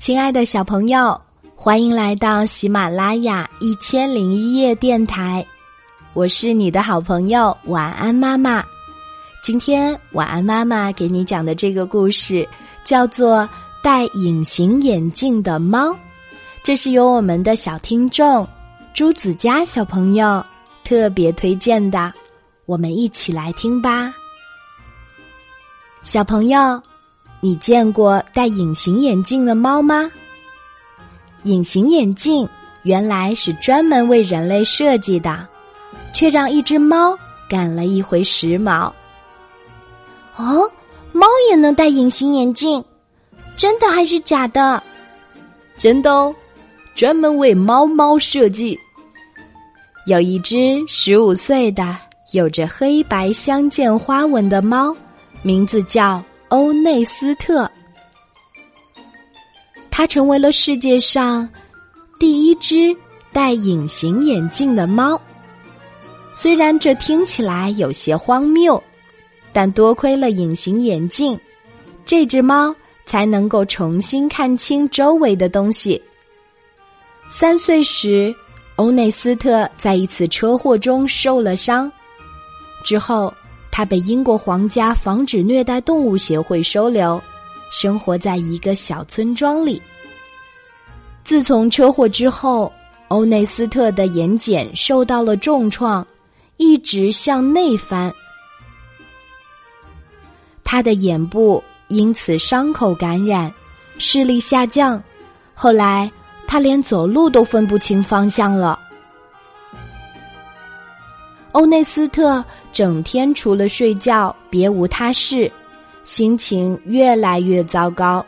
亲爱的小朋友，欢迎来到喜马拉雅一千零一夜电台，我是你的好朋友晚安妈妈。今天晚安妈妈给你讲的这个故事叫做《戴隐形眼镜的猫》，这是由我们的小听众朱子佳小朋友特别推荐的，我们一起来听吧。小朋友。你见过戴隐形眼镜的猫吗？隐形眼镜原来是专门为人类设计的，却让一只猫赶了一回时髦。哦，猫也能戴隐形眼镜？真的还是假的？真的哦，专门为猫猫设计。有一只十五岁的、有着黑白相间花纹的猫，名字叫。欧内斯特，他成为了世界上第一只戴隐形眼镜的猫。虽然这听起来有些荒谬，但多亏了隐形眼镜，这只猫才能够重新看清周围的东西。三岁时，欧内斯特在一次车祸中受了伤，之后。他被英国皇家防止虐待动物协会收留，生活在一个小村庄里。自从车祸之后，欧内斯特的眼睑受到了重创，一直向内翻，他的眼部因此伤口感染，视力下降。后来，他连走路都分不清方向了。欧内斯特整天除了睡觉别无他事，心情越来越糟糕。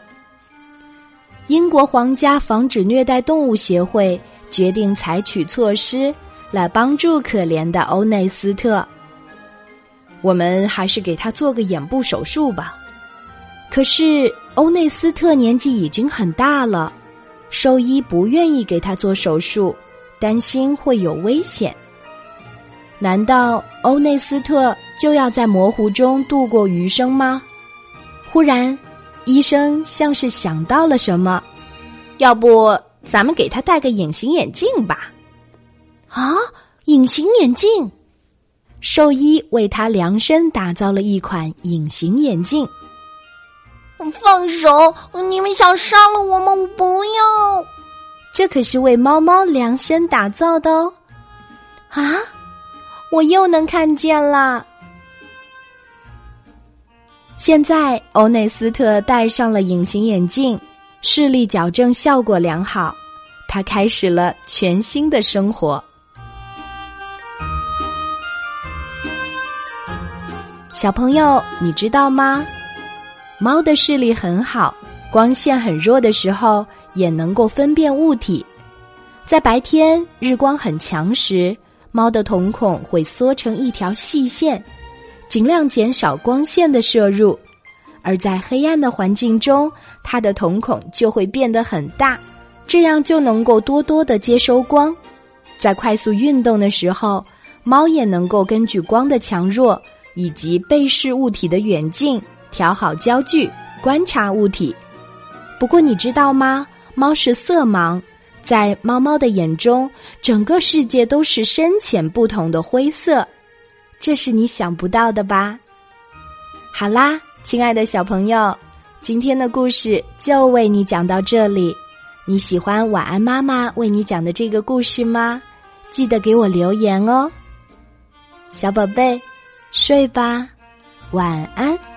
英国皇家防止虐待动物协会决定采取措施来帮助可怜的欧内斯特。我们还是给他做个眼部手术吧。可是欧内斯特年纪已经很大了，兽医不愿意给他做手术，担心会有危险。难道欧内斯特就要在模糊中度过余生吗？忽然，医生像是想到了什么，要不咱们给他戴个隐形眼镜吧？啊，隐形眼镜！兽医为他量身打造了一款隐形眼镜。放手！你们想杀了我吗？我不要！这可是为猫猫量身打造的哦！啊！我又能看见了。现在欧内斯特戴上了隐形眼镜，视力矫正效果良好，他开始了全新的生活。小朋友，你知道吗？猫的视力很好，光线很弱的时候也能够分辨物体，在白天日光很强时。猫的瞳孔会缩成一条细线，尽量减少光线的摄入；而在黑暗的环境中，它的瞳孔就会变得很大，这样就能够多多的接收光。在快速运动的时候，猫也能够根据光的强弱以及被视物体的远近，调好焦距，观察物体。不过你知道吗？猫是色盲。在猫猫的眼中，整个世界都是深浅不同的灰色，这是你想不到的吧？好啦，亲爱的小朋友，今天的故事就为你讲到这里。你喜欢晚安妈妈为你讲的这个故事吗？记得给我留言哦，小宝贝，睡吧，晚安。